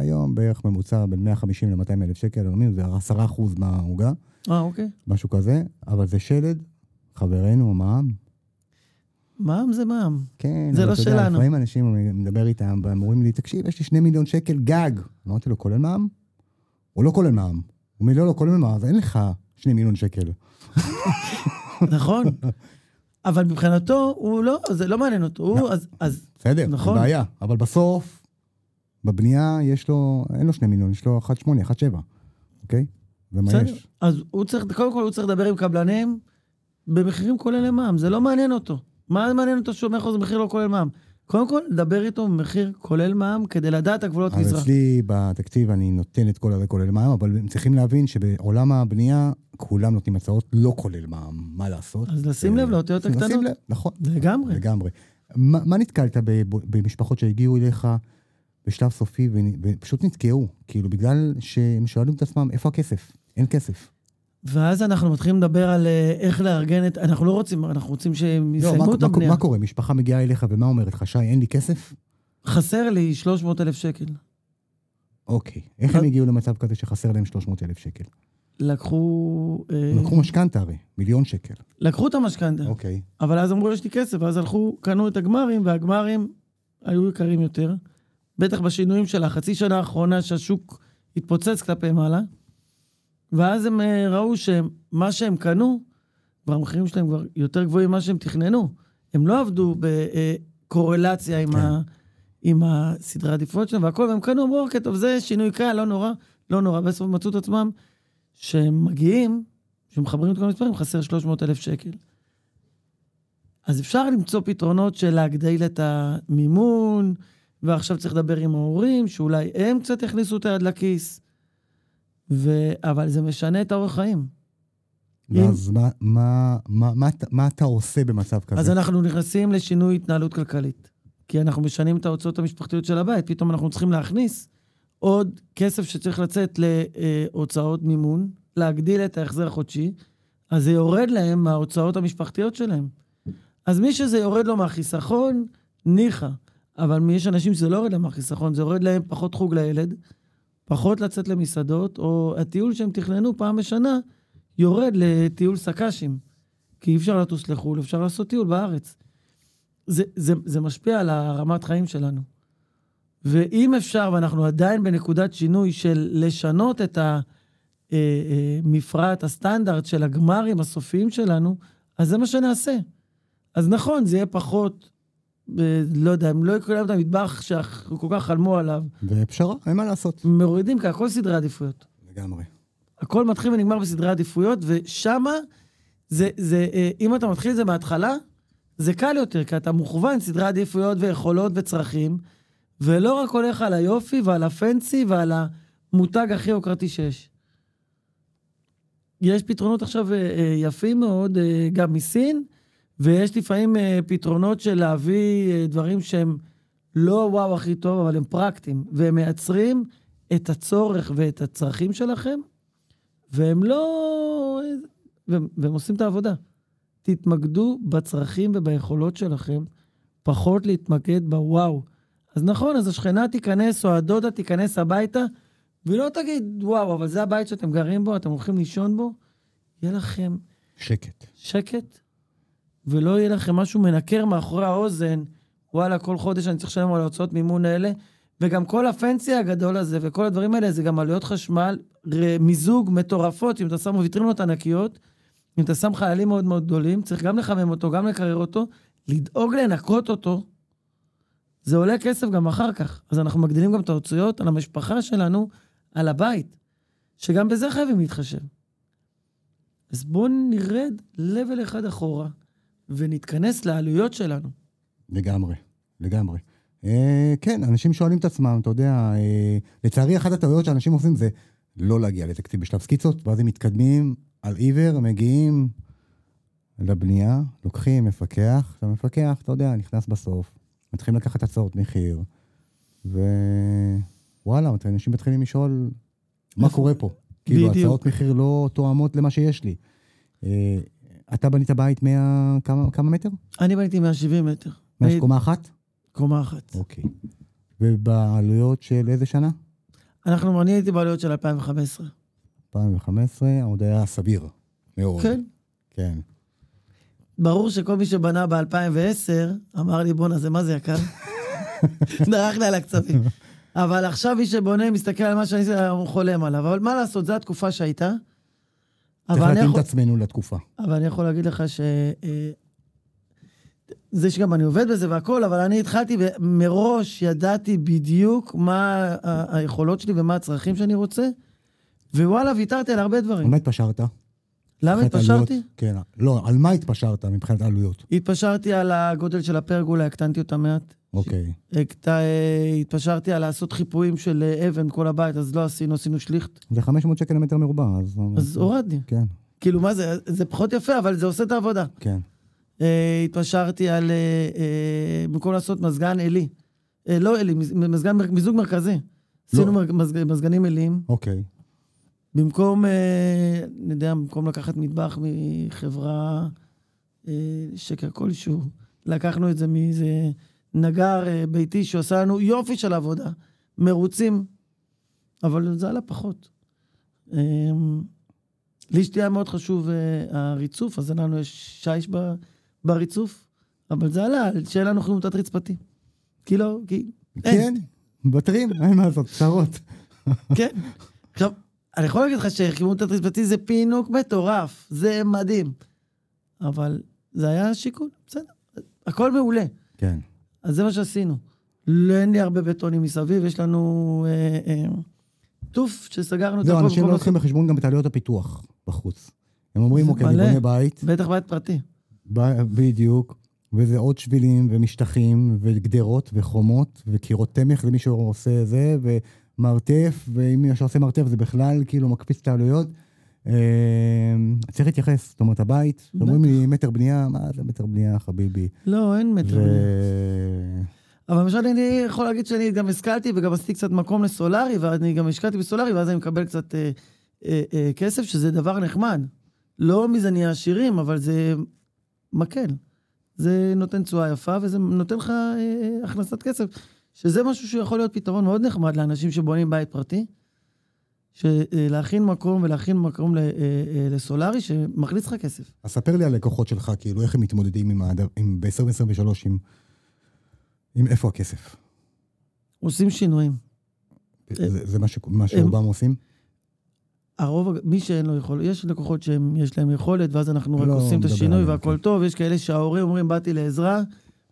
היום בערך ממוצע בין 150 ל-200 אלף שקל, אלומיניום זה 10 אחוז מהעוגה, אה, אוקיי. משהו כזה, אבל זה שלד, חברנו, המע"מ. מע"מ זה מע"מ. כן, זה לא יודע, שלנו. לפעמים אנשים, אני מדבר איתם, והם אומרים לי, תקשיב, יש לי 2 מיליון שקל גג. אמרתי לו, כולל מע"מ? הוא לא כולל מע"מ. הוא אומר לי, לא, לא, כולל מע"מ, אז אין לך 2 מיליון שקל. נכון. אבל מבחינתו, הוא לא, זה לא מעניין אותו. הוא, אז, אז, בסדר, נכון. בעיה. אבל בסוף, בבנייה יש לו, אין לו 2 מיליון, יש לו 1.8, 1.7, אוקיי? ומה בסדר. יש? אז הוא צריך, קודם כל הוא צריך לדבר עם קבלנים במחירים כוללי מע"מ, זה לא מעניין אותו. מה מעניין אותו שהוא אומר לך זה מחיר לא כולל מע"מ? קודם כל, דבר איתו במחיר כולל מע"מ כדי לדעת הגבולות גזרה. אצלי בתקציב אני נותן את כל הזה כולל מע"מ, אבל הם צריכים להבין שבעולם הבנייה כולם נותנים הצעות לא כולל מע"מ, מה לעשות? אז לשים לב לאותיות לשים הקטנות. לב, נכון. לגמרי. לגמרי. מה, מה נתקלת במשפחות שהגיעו אליך בשלב סופי ופשוט נתקעו? כאילו, בגלל שהם שואלים את עצמם, איפה הכסף? אין כסף. ואז אנחנו מתחילים לדבר על אה, איך לארגן את... אנחנו לא רוצים, אנחנו רוצים שהם לא, יסיימו את הבנייה. מה קורה? משפחה מגיעה אליך ומה אומרת לך, שי, אין לי כסף? חסר לי 300 אלף שקל. אוקיי. איך. הם הגיעו למצב כזה שחסר להם 300 אלף שקל? לקחו... אה, לקחו משכנתה הרי, מיליון שקל. לקחו את המשכנתה. אוקיי. אבל אז אמרו, יש לי כסף, ואז הלכו, קנו את הגמרים, והגמרים היו יקרים יותר. בטח בשינויים של החצי שנה האחרונה שהשוק התפוצץ כלפי מעלה. ואז הם אה, ראו שמה שהם קנו, כבר המחירים שלהם כבר יותר גבוהים ממה שהם תכננו. הם לא עבדו בקורלציה עם, כן. ה, עם הסדרי העדיפויות שלהם והכל, והם קנו, אמרו, אוקיי, טוב, זה שינוי קל, לא נורא, לא נורא. בסוף מצאו את עצמם שהם מגיעים, שמחברים את כל המספרים, חסר 300 אלף שקל. אז אפשר למצוא פתרונות של להגדיל את המימון, ועכשיו צריך לדבר עם ההורים, שאולי הם קצת יכניסו את היד לכיס, ו... אבל זה משנה את האורח חיים. ואז מה, מה, מה, מה, אתה- מה אתה עושה במצב כזה? אז אנחנו נכנסים לשינוי התנהלות כלכלית. כי אנחנו משנים את ההוצאות המשפחתיות של הבית, פתאום אנחנו צריכים להכניס עוד כסף שצריך לצאת להוצאות מימון, להגדיל את ההחזר החודשי, אז זה יורד להם מההוצאות המשפחתיות שלהם. אז מי שזה יורד לו מהחיסכון, ניחא. אבל יש אנשים שזה לא יורד להם מהחיסכון, זה יורד להם פחות חוג לילד, פחות לצאת למסעדות, או הטיול שהם תכננו פעם בשנה, יורד לטיול סק"שים. כי אי אפשר לטוס לחו"ל, אפשר לעשות טיול בארץ. זה, זה, זה משפיע על הרמת חיים שלנו. ואם אפשר, ואנחנו עדיין בנקודת שינוי של לשנות את המפרט, הסטנדרט של הגמרים הסופיים שלנו, אז זה מה שנעשה. אז נכון, זה יהיה פחות, לא יודע, הם לא יקראו להם את המטבח שכל כך חלמו עליו. ופשרה, אין מה לעשות. מורידים, כי הכל סדרי עדיפויות. לגמרי. הכל מתחיל ונגמר בסדרי עדיפויות, ושמה, זה, זה, אה, אם אתה מתחיל את זה מההתחלה, זה קל יותר, כי אתה מוכוון סדרי עדיפויות ויכולות וצרכים, ולא רק הולך על היופי ועל הפנסי ועל המותג הכי יוקרתי שיש. יש פתרונות עכשיו אה, אה, יפים מאוד, אה, גם מסין, ויש לפעמים אה, פתרונות של להביא אה, דברים שהם לא וואו הכי טוב, אבל הם פרקטיים, והם מייצרים את הצורך ואת הצרכים שלכם, והם לא... והם, והם עושים את העבודה. תתמקדו בצרכים וביכולות שלכם, פחות להתמקד בוואו. אז נכון, אז השכנה תיכנס או הדודה תיכנס הביתה, והיא לא תגיד, וואו, אבל זה הבית שאתם גרים בו, אתם הולכים לישון בו, יהיה לכם שקט. שקט, ולא יהיה לכם משהו מנקר מאחורי האוזן, וואלה, כל חודש אני צריך לשלם על ההוצאות מימון האלה, וגם כל הפנסי הגדול הזה וכל הדברים האלה, זה גם עלויות חשמל, מיזוג מטורפות, אם אתה שם ויטרינות ענקיות, אם אתה שם חיילים מאוד מאוד גדולים, צריך גם לחמם אותו, גם לקרר אותו, לדאוג לנקות אותו, זה עולה כסף גם אחר כך. אז אנחנו מגדילים גם את ההוצאות על המשפחה שלנו, על הבית, שגם בזה חייבים להתחשב. אז בואו נרד לבל אחד אחורה, ונתכנס לעלויות שלנו. לגמרי, לגמרי. אה, כן, אנשים שואלים את עצמם, אתה יודע, אה, לצערי אחת הטעויות שאנשים עושים זה לא להגיע לתקציב בשלב סקיצות, ואז הם מתקדמים על עיוור, מגיעים לבנייה, לוקחים מפקח, המפקח, אתה יודע, נכנס בסוף, מתחילים לקחת הצעות מחיר, ווואלה, אנשים מתחילים לשאול, מה קורה פה? כאילו. הצעות מחיר לא תואמות למה שיש לי. אתה בנית בית 100, כמה, כמה מטר? אני בניתי 170 מטר. אני- קומה אחת? קומה אחת. אוקיי. ובעלויות של איזה שנה? אנחנו, אני הייתי בעלויות של 2015. 2015, עוד היה סביר מאוד. כן. כן. ברור שכל מי שבנה ב-2010, אמר לי, בואנה, זה מה זה יקר? דרך לי על הקצבים. אבל עכשיו מי שבונה, מסתכל על מה שאני חולם עליו. אבל מה לעשות, זו התקופה שהייתה. צריך להתאים יכול, את עצמנו לתקופה. אבל אני יכול להגיד לך ש... אה, זה שגם אני עובד בזה והכל, אבל אני התחלתי ומראש ידעתי בדיוק מה היכולות שלי ומה הצרכים שאני רוצה, ווואלה, ויתרתי על הרבה דברים. מה התפשרת? למה התפשרתי? עלויות? כן. לא, על מה התפשרת מבחינת עלויות? התפשרתי על הגודל של הפרגולה, הקטנתי אותה מעט. אוקיי. הקט- אה, התפשרתי על לעשות חיפויים של אה, אבן כל הבית, אז לא עשינו, עשינו שליכט. זה 500 שקל למטר מרובע, אז... אז הורדתי. כן, כאילו, מה זה? זה פחות יפה, אבל זה עושה את העבודה. כן. אה, התפשרתי על, אה, אה, במקום לעשות מזגן עלי. אה, לא עלי, מז- מזגן, מיזוג מרכזי. עשינו מר- מזג- מזגנים עיליים. אוקיי. במקום, אה, אני יודע, במקום לקחת מטבח מחברה, אה, שקר כלשהו, לקחנו את זה מאיזה נגר אה, ביתי שעושה לנו יופי של עבודה, מרוצים, אבל זה עלה פחות. לאשתי היה מאוד חשוב הריצוף, אז לנו יש שיש בריצוף, אבל זה עלה, שיהיה לנו חימום תת-רצפתי. כי לא, כי... אין. כן, מוותרים, אין מה לעשות, צרות. כן. עכשיו, אני יכול להגיד לך שחימום תת-רצפתי זה פינוק מטורף, זה מדהים. אבל זה היה שיקול, בסדר. הכל מעולה. כן. אז זה מה שעשינו. לא, אין לי הרבה בטונים מסביב, יש לנו אה, אה, טוף שסגרנו את זהו, הכל. אנשים במקום לא לוקחים בחשבון גם את עלויות הפיתוח בחוץ. הם אומרים, אוקיי, אני. בונה בית, בטח בית פרטי. ב- בדיוק, וזה עוד שבילים ומשטחים וגדרות וחומות וקירות תמך למי שעושה זה, ומרתף, ואם מי שעושה מרתף זה בכלל כאילו מקפיץ את העלויות. אה, צריך להתייחס, זאת אומרת, הבית, אומרים לי מטר בנייה, מה זה מטר בנייה, חביבי? לא, אין מטר. בנייה. אבל למשל, אני יכול להגיד שאני גם השכלתי וגם עשיתי קצת מקום לסולארי, ואני גם השקעתי בסולארי, ואז אני מקבל קצת אה, אה, אה, כסף, שזה דבר נחמד. לא מזה נהיה עשירים, אבל זה מקל. זה נותן תשואה יפה, וזה נותן לך אה, הכנסת כסף, שזה משהו שיכול להיות פתרון מאוד נחמד לאנשים שבונים בית פרטי. להכין מקום ולהכין מקום אה, אה, לסולארי שמכניס לך כסף. אז ספר לי על לקוחות שלך, כאילו, איך הם מתמודדים עם, עם ב-2023 עם, עם איפה הכסף? עושים שינויים. זה, זה מה, ש, מה שרובם עושים? הרוב, מי שאין לו יכולת, יש לקוחות שיש להם יכולת, ואז אנחנו רק לא עושים את השינוי והכל כן. טוב, יש כאלה שההורים אומרים, באתי לעזרה,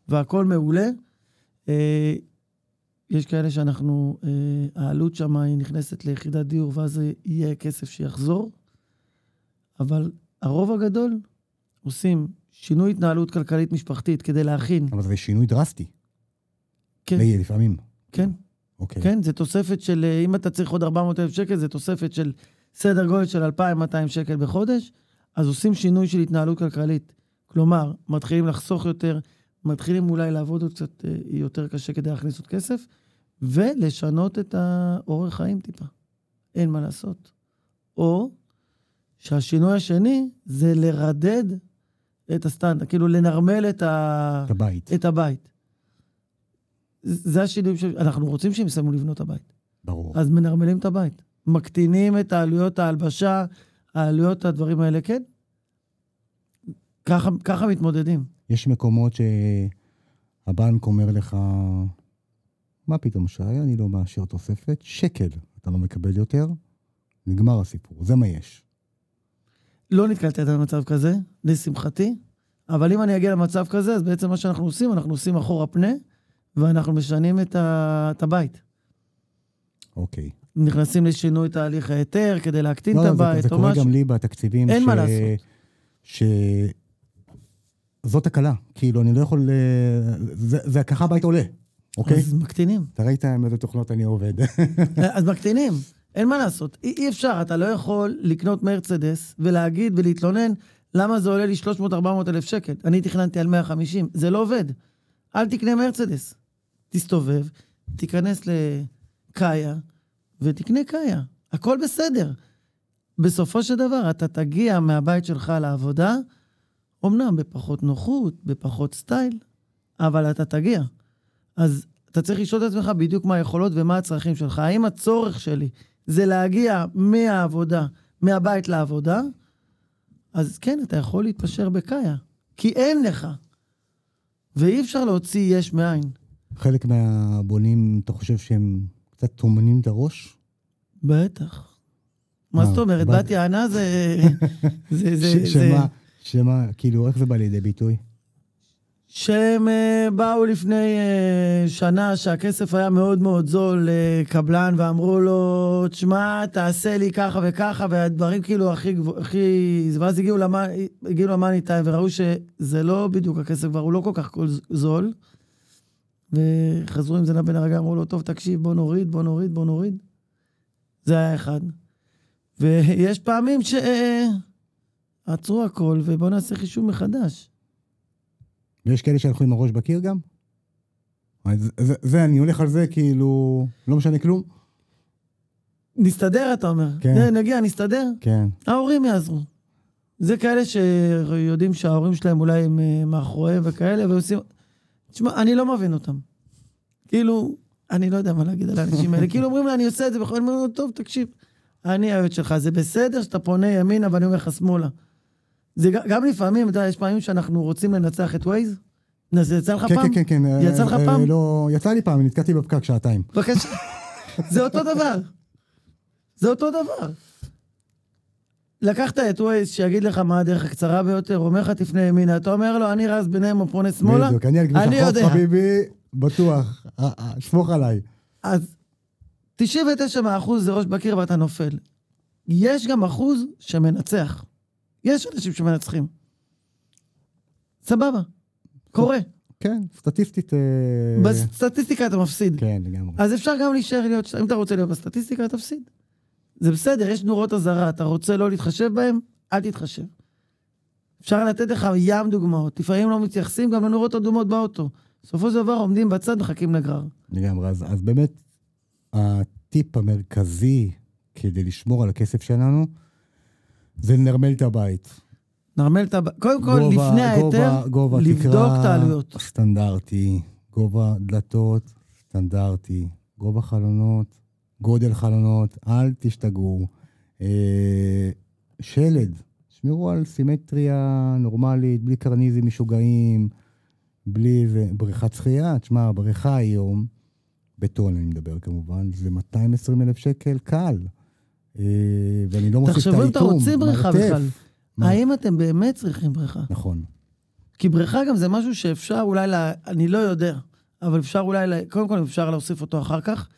והכל מעולה. יש כאלה שאנחנו, אה, העלות שם היא נכנסת ליחידת דיור, ואז יהיה כסף שיחזור. אבל הרוב הגדול עושים שינוי התנהלות כלכלית משפחתית כדי להכין. אבל זה שינוי דרסטי. כן. לפעמים. כן. אוקיי. כן, זה תוספת של, אה, אם אתה צריך עוד 400 אלף שקל, זה תוספת של סדר גודל של 2,200 שקל בחודש, אז עושים שינוי של התנהלות כלכלית. כלומר, מתחילים לחסוך יותר, מתחילים אולי לעבוד עוד קצת אה, יותר קשה כדי להכניס עוד כסף, ולשנות את האורח חיים טיפה. אין מה לעשות. או שהשינוי השני זה לרדד את הסטנדרט, כאילו לנרמל את, ה... את הבית. את הבית. זה השינוי שאנחנו רוצים שהם יסיימו לבנות הבית. ברור. אז מנרמלים את הבית. מקטינים את העלויות ההלבשה, העלויות הדברים האלה, כן. ככה, ככה מתמודדים. יש מקומות שהבנק אומר לך, מה פתאום שי, אני לא מאשר תוספת, שקל אתה לא מקבל יותר, נגמר הסיפור, זה מה יש. לא נתקלתי עדיין במצב כזה, לשמחתי, אבל אם אני אגיע למצב כזה, אז בעצם מה שאנחנו עושים, אנחנו עושים אחורה פנה, ואנחנו משנים את, ה... את הבית. אוקיי. נכנסים לשינוי תהליך ההיתר כדי להקטין לא, את הבית זה, זה קורה משהו. גם לי בתקציבים. אין ש... מה לעשות. ש... זאת הקלה. כאילו, אני לא יכול... זה, זה ככה הבית עולה, אוקיי? אז מקטינים. אתה ראית עם איזה תוכנות אני עובד. אז מקטינים. אין מה לעשות. אי, אי אפשר, אתה לא יכול לקנות מרצדס ולהגיד ולהתלונן למה זה עולה לי 300-400 אלף שקל. אני תכננתי על 150. זה לא עובד. אל תקנה מרצדס. תסתובב, תיכנס לקאיה, ותקנה קאיה. הכל בסדר. בסופו של דבר, אתה תגיע מהבית שלך לעבודה, אמנם בפחות נוחות, בפחות סטייל, אבל אתה תגיע. אז אתה צריך לשאול את עצמך בדיוק מה היכולות ומה הצרכים שלך. האם הצורך שלי זה להגיע מהעבודה, מהבית לעבודה? אז כן, אתה יכול להתפשר בקאיה, כי אין לך. ואי אפשר להוציא יש מאין. חלק מהבונים, אתה חושב שהם קצת טומנים את הראש? בטח. מה זאת אומרת? בת יענה זה... שמה, שמה, כאילו, איך זה בא לידי ביטוי? שהם uh, באו לפני uh, שנה שהכסף היה מאוד מאוד זול לקבלן, uh, ואמרו לו, תשמע, תעשה לי ככה וככה, והדברים כאילו הכי... הכי... ואז הגיעו, למאני, הגיעו למאני טיים וראו שזה לא בדיוק הכסף כבר, הוא לא כל כך כל זול. וחזרו עם זה לבן הרגע, אמרו לו, טוב, תקשיב, בוא נוריד, בוא נוריד, בוא נוריד. זה היה אחד. ויש פעמים שעצרו הכל, ובואו נעשה חישוב מחדש. ויש כאלה שהלכו עם הראש בקיר גם? זה, זה, זה, אני הולך על זה כאילו, לא משנה כלום? נסתדר, אתה אומר. כן. נגיע, נסתדר? כן. ההורים יעזרו. זה כאלה שיודעים שההורים שלהם אולי הם אה, מאחוריהם וכאלה, ועושים... תשמע, אני לא מבין אותם. כאילו, אני לא יודע מה להגיד על האנשים האלה. כאילו אומרים לי, אני עושה את זה בכל... אני אומר, טוב, תקשיב, אני היועץ שלך, זה בסדר שאתה פונה ימינה ואני אומר לך שמאלה. זה גם לפעמים, אתה יודע, יש פעמים שאנחנו רוצים לנצח את ווייז. זה יצא לך כן, פעם? כן, כן, כן. יצא לך פעם? לא, יצא לי פעם, נתקעתי בפקק שעתיים. בבקשה. זה אותו דבר. זה אותו דבר. לקחת את ווייז שיגיד לך מה הדרך הקצרה ביותר, אומר לך תפנה ימינה, אתה אומר לו, אני רז ביניהם או פונה שמאלה, בדיוק, אני על כביש החוף, חביבי, בטוח, סמוך עליי. אז 99 מהאחוז זה ראש בקיר ואתה נופל. יש גם אחוז שמנצח. יש אנשים שמנצחים. סבבה, קורה. כן, סטטיסטית... אה, בסטטיסטיקה אתה מפסיד. כן, לגמרי. אז אפשר גם להישאר להיות, אם אתה רוצה להיות בסטטיסטיקה, תפסיד. זה בסדר, יש נורות אזהרה, אתה רוצה לא להתחשב בהם? אל תתחשב. אפשר לתת לך ים דוגמאות. לפעמים לא מתייחסים גם לנורות אדומות באוטו. בסופו של דבר עומדים בצד, מחכים לגרר. לגמרי, אז, אז באמת, הטיפ המרכזי כדי לשמור על הכסף שלנו, זה לנרמל את הבית. נרמל את הבית. קודם כל, גובה, לפני ההיתר, לבדוק את העלויות. סטנדרטי, גובה דלתות, סטנדרטי, גובה חלונות, גודל חלונות, אל תשתגעו. אה, שלד, שמרו על סימטריה נורמלית, בלי קרניזם משוגעים, בלי איזה בריכת שחייה. תשמע, הבריכה היום, בטון אני מדבר כמובן, זה 220 אלף שקל, קל. אה, ואני לא מוסיף את האיתום, תחשבו אם אתה רוצה בריכה בכלל. האם אתם באמת צריכים בריכה? נכון. כי בריכה גם זה משהו שאפשר אולי, לה, אני לא יודע, אבל אפשר אולי, קודם כל אפשר להוסיף אותו אחר כך.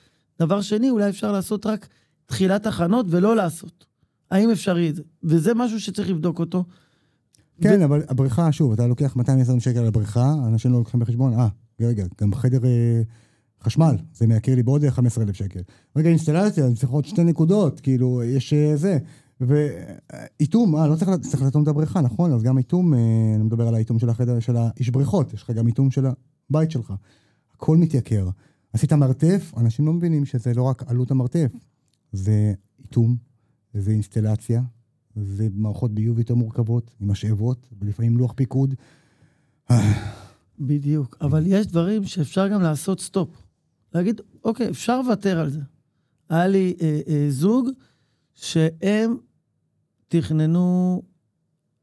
דבר שני, אולי אפשר לעשות רק תחילת הכנות ולא לעשות. האם אפשרי את זה? וזה משהו שצריך לבדוק אותו. כן, ו... אבל הבריכה, שוב, אתה לוקח 220 שקל לבריכה, אנשים לא לוקחים בחשבון, אה, רגע, גם בחדר אה, חשמל, זה מייקר לי בעוד 15,000 שקל. רגע, אינסטלציה, אני צריך עוד שתי נקודות, כאילו, יש אה, זה. ואיתום, אה, לא צריך, צריך לאטום את הבריכה, נכון? אז גם איתום, אה, אני מדבר על האיתום של החדר, של האיש בריכות, יש לך גם איתום של הבית שלך. הכל מתייקר. עשית מרתף, אנשים לא מבינים שזה לא רק עלות המרתף, זה איתום, זה אינסטלציה, זה מערכות ביוב יותר מורכבות, עם משאבות, ולפעמים לוח פיקוד. בדיוק, אבל יש דברים שאפשר גם לעשות סטופ. להגיד, אוקיי, אפשר לוותר על זה. היה לי אה, אה, זוג שהם תכננו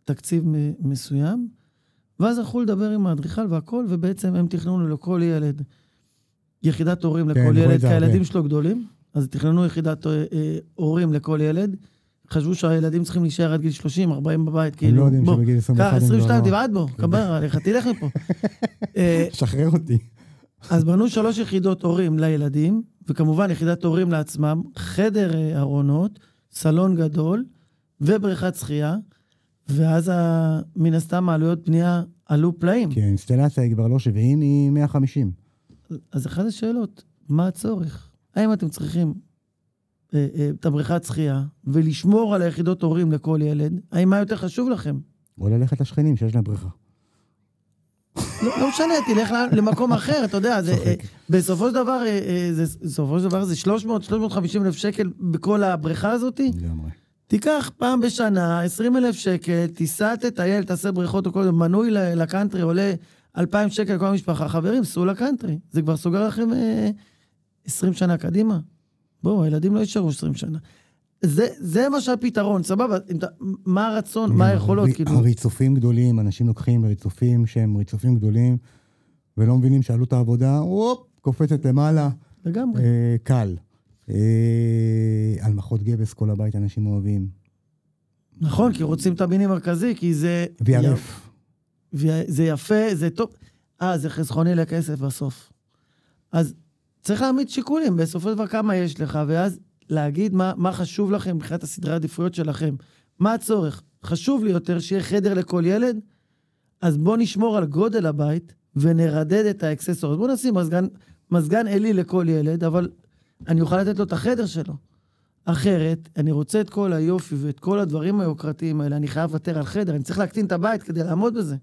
תקציב מסוים, ואז הלכו לדבר עם האדריכל והכל, ובעצם הם תכננו לכל ילד יחידת הורים כן, לכל ילד, כי הילדים שלו גדולים, אז תכננו יחידת אה, אה, הורים לכל ילד. חשבו שהילדים צריכים להישאר עד גיל 30, 40 בבית, כאילו, הם לא יודעים שבגיל 21 קח 22, תבעט בו, קבר עליך, תלך מפה. אה, שחרר אותי. אז בנו שלוש יחידות הורים לילדים, וכמובן יחידת הורים לעצמם, חדר ארונות, סלון גדול ובריכת שחייה, ואז מן הסתם העלויות בנייה עלו פלאים. כי האינסטלציה היא כבר לא 70, היא 150. אז אחת השאלות, מה הצורך? האם אתם צריכים אה, אה, את הבריכת שחייה ולשמור על היחידות הורים לכל ילד? האם מה יותר חשוב לכם? או ללכת לשכנים שיש להם בריכה. לא, לא משנה, תלך למקום אחר, אתה יודע, זה, אה, בסופו של דבר, אה, אה, זה, בסופו של דבר זה 300-350 אלף שקל בכל הבריכה הזאת. לגמרי. תיקח פעם בשנה 20 אלף שקל, תיסע, תטייל, תעשה בריכות, או מנוי לקאנטרי עולה 2,000 שקל לכל המשפחה. חברים, סעו לקאנטרי. זה כבר סוגר לכם אה, 20 שנה קדימה. בואו, הילדים לא יישארו 20 שנה. זה, זה מה שהפתרון, סבבה, מה הרצון, מה היכולות, כאילו... הריצופים גדולים, אנשים לוקחים ריצופים שהם ריצופים גדולים, ולא מבינים שעלות העבודה, הופ, קופצת למעלה. לגמרי. אה, קל. אה, הנמכות גבס, כל הבית אנשים אוהבים. נכון, כי רוצים את המיני מרכזי, כי זה... VRF. זה יפה, זה טוב. אה, זה חסכוני לכסף בסוף. אז צריך להעמיד שיקולים, בסופו של דבר כמה יש לך, ואז להגיד מה, מה חשוב לכם מבחינת הסדרי העדיפויות שלכם. מה הצורך? חשוב לי יותר שיהיה חדר לכל ילד, אז בואו נשמור על גודל הבית ונרדד את האקססורים. בואו נשים מזגן, מזגן עלי לכל ילד, אבל אני אוכל לתת לו את החדר שלו. אחרת, אני רוצה את כל היופי ואת כל הדברים היוקרתיים האלה, אני חייב לוותר על חדר, אני צריך להקטין את הבית כדי לעמוד בזה.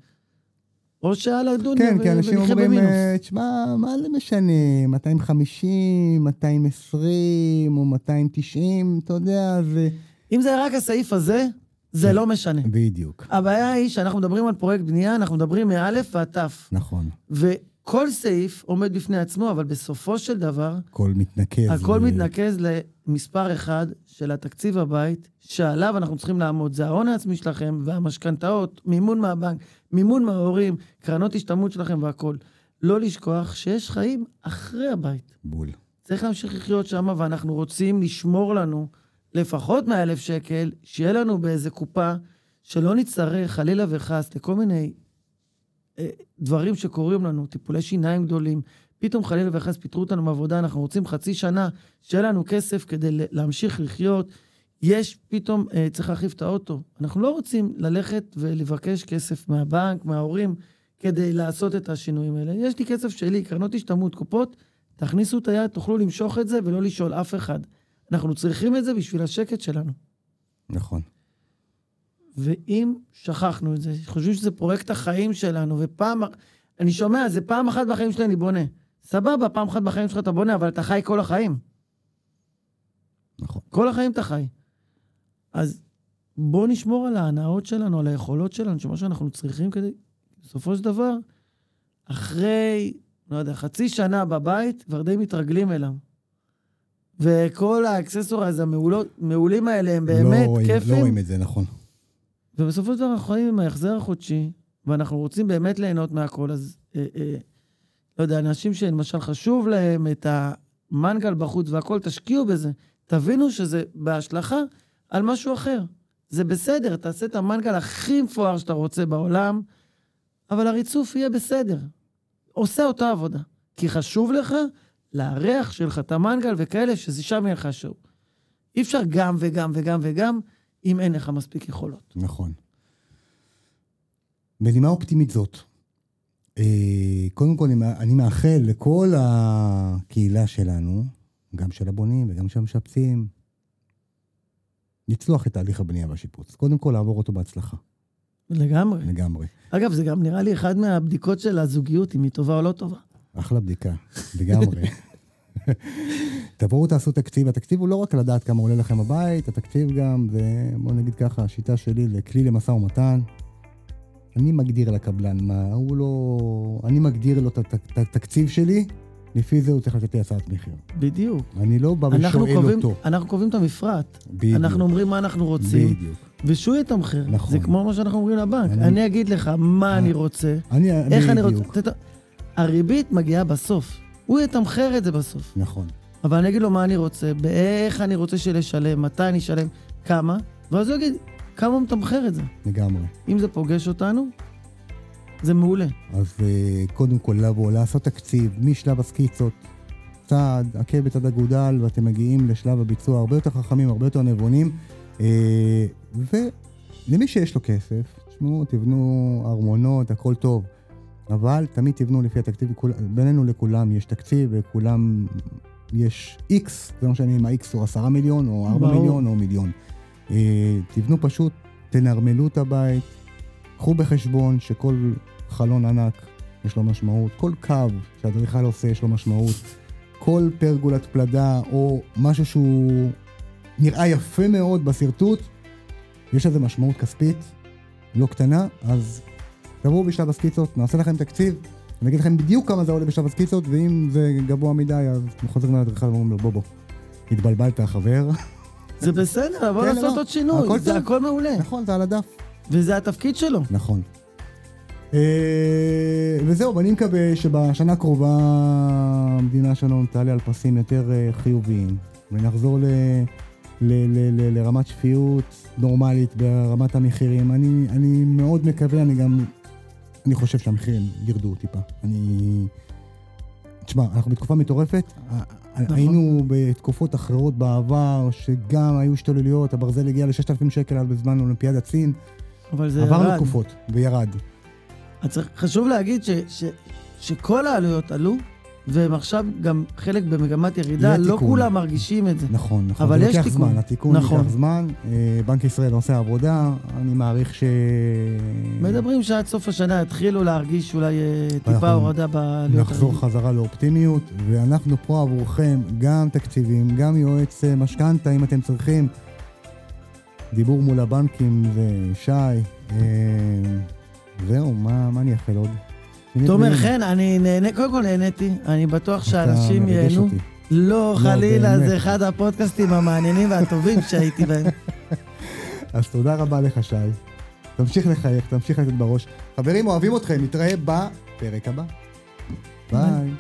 או שעל הדוניה כן, כי אנשים אומרים, אה, תשמע, מה זה משנה, 250, 220 או 290, אתה יודע, זה... אם זה רק הסעיף הזה, זה כן, לא משנה. בדיוק. הבעיה היא שאנחנו מדברים על פרויקט בנייה, אנחנו מדברים מאלף ועד תף. נכון. וכל סעיף עומד בפני עצמו, אבל בסופו של דבר... הכל מתנקז. הכל ל... מתנקז למספר אחד של התקציב הבית, שעליו אנחנו צריכים לעמוד. זה ההון העצמי שלכם והמשכנתאות, מימון מהבנק. מימון מההורים, קרנות השתלמות שלכם והכול. לא לשכוח שיש חיים אחרי הבית. בול. צריך להמשיך לחיות שם, ואנחנו רוצים לשמור לנו לפחות 100 אלף שקל, שיהיה לנו באיזה קופה, שלא נצטרך חלילה וחס לכל מיני אה, דברים שקורים לנו, טיפולי שיניים גדולים, פתאום חלילה וחס פיטרו אותנו מעבודה, אנחנו רוצים חצי שנה, שיהיה לנו כסף כדי להמשיך לחיות. יש פתאום, אה, צריך להחליף את האוטו. אנחנו לא רוצים ללכת ולבקש כסף מהבנק, מההורים, כדי לעשות את השינויים האלה. יש לי כסף שלי, קרנות השתלמות, קופות, תכניסו את היד, תוכלו למשוך את זה ולא לשאול אף אחד. אנחנו צריכים את זה בשביל השקט שלנו. נכון. ואם שכחנו את זה, חושבים שזה פרויקט החיים שלנו, ופעם, אני שומע, זה פעם אחת בחיים שלי אני בונה. סבבה, פעם אחת בחיים שלך אתה בונה, אבל אתה חי כל החיים. נכון. כל החיים אתה חי. אז בואו נשמור על ההנאות שלנו, על היכולות שלנו, שמה שאנחנו צריכים כדי, בסופו של דבר, אחרי, לא יודע, חצי שנה בבית, כבר די מתרגלים אליו. וכל ה accessories המעולים האלה הם באמת לא כיפים. לא רואים את זה, נכון. ובסופו של דבר אנחנו חיים עם ההחזר החודשי, ואנחנו רוצים באמת ליהנות מהכל, אז אה, אה, לא יודע, אנשים שלמשל חשוב להם את המנגל בחוץ והכל, תשקיעו בזה. תבינו שזה בהשלכה על משהו אחר. זה בסדר, תעשה את המנגל הכי מפואר שאתה רוצה בעולם, אבל הריצוף יהיה בסדר. עושה אותה עבודה. כי חשוב לך לארח שלך את המנגל וכאלה, שזה שם יהיה לך שואו. אי אפשר גם וגם וגם וגם, אם אין לך מספיק יכולות. נכון. בנימה אופטימית זאת, קודם כל אני- אני מאחל לכל הקהילה שלנו, גם של הבונים וגם של המשפצים, לצלוח את תהליך הבנייה והשיפוץ. קודם כל, לעבור אותו בהצלחה, לגמרי. לגמרי. אגב, זה גם נראה לי אחד מהבדיקות של הזוגיות, אם היא טובה או לא טובה. אחלה בדיקה, לגמרי. תבואו תעשו תקציב, התקציב הוא לא רק לדעת כמה עולה לכם הבית, התקציב גם, זה, בוא נגיד ככה, השיטה שלי לכלי למשא ומתן. אני מגדיר לקבלן מה, הוא לא... אני מגדיר לו את הת- את התקציב שלי, לפי זה הוא צריך לתת לי הצעת מחיר. בדיוק. אני לא בא ושואל קובעים, אותו. אנחנו קובעים את המפרט. בדיוק. אנחנו אומרים מה אנחנו רוצים, בדיוק. ושהוא יתמחר. נכון. זה כמו מה שאנחנו אומרים לבנק. אני- אני אגיד לך מה אני רוצה, אני, איך אני רוצה. בדיוק. תת- הריבית מגיעה בסוף. הוא יתמחר את זה בסוף. נכון. אבל אני אגיד לו מה אני רוצה, באיך אני רוצה שלשלם, מתי אני אשלם, כמה, ואז הוא יגיד כמה מתמחר את זה. לגמרי. אם זה פוגש אותנו, זה מעולה. אז אה, קודם כל לבוא, לעשות תקציב משלב הסקיצות, צעד, עקב בצד אגודל, ואתם מגיעים לשלב הביצוע הרבה יותר חכמים, הרבה יותר נבונים. אה, ולמי שיש לו כסף, תשמעו, תבנו ארמונות, הכל טוב. אבל תמיד תבנו לפי התקציב, כול- בינינו לכולם יש תקציב, וכולם יש איקס, זה לא משנה אם ה-X הוא עשרה מיליון, או ארבע. מיליון, או מיליון. אה, תבנו פשוט, תנרמלו את הבית, קחו בחשבון שכל חלון ענק יש לו משמעות, כל קו שהאדריכל עושה יש לו משמעות, כל פרגולת פלדה או משהו שהוא נראה יפה מאוד בשרטוט, יש לזה משמעות כספית לא קטנה, אז תבואו בשלב הסקיצות, נעשה לכם תקציב, אני אגיד לכם בדיוק כמה זה עולה בשלב הסקיצות, ואם זה גבוה מדי, אז אתם חוזרים לאדריכל ואומרים לו, בוא בוא, התבלבלת חבר. זה בסדר, בוא כן, לעשות לא, עוד שינוי, הכל זה טוב. הכל מעולה. נכון, זה על הדף. וזה התפקיד שלו. נכון. אה, וזהו, ואני מקווה שבשנה הקרובה המדינה שלנו תעלה על פסים יותר אה, חיוביים, ונחזור ל, ל, ל, ל, לרמת שפיות נורמלית ברמת המחירים. אני, אני מאוד מקווה, אני גם, אני חושב שהמחירים ירדו טיפה. אני... תשמע, אנחנו בתקופה מטורפת. נכון. היינו בתקופות אחרות בעבר, שגם היו השתוללויות, הברזל הגיע ל-6,000 שקל בזמן אולימפיאדת סין. אבל זה עברנו ירד. תקופות, וירד. אז צריך- חשוב להגיד ש, ש, שכל העלויות עלו, והם עכשיו גם חלק במגמת ירידה, לא תיקון. כולם מרגישים את זה. נכון, נכון. אבל יש תיקון. זמן, התיקון נכון. ייקח זמן. אה, בנק ישראל עושה עבודה, אני מעריך ש... מדברים שעד סוף השנה יתחילו להרגיש אולי אה, טיפה אנחנו הורדה בעלויות. נחזור הרגילות. חזרה לאופטימיות, ואנחנו פה עבורכם גם תקציבים, גם יועץ אה, משכנתה אם אתם צריכים. דיבור מול הבנקים זה שי. אה, זהו, מה מה אני אאחל עוד? תומר חן, אני נהנה, קודם כל נהניתי, אני בטוח שאנשים ייהנו. אותי. לא, חלילה. זה אחד הפודקאסטים המעניינים והטובים שהייתי בהם. אז תודה רבה לך, שי. תמשיך לחייך, תמשיך לתת בראש. חברים, אוהבים אתכם, נתראה בפרק הבא. ביי.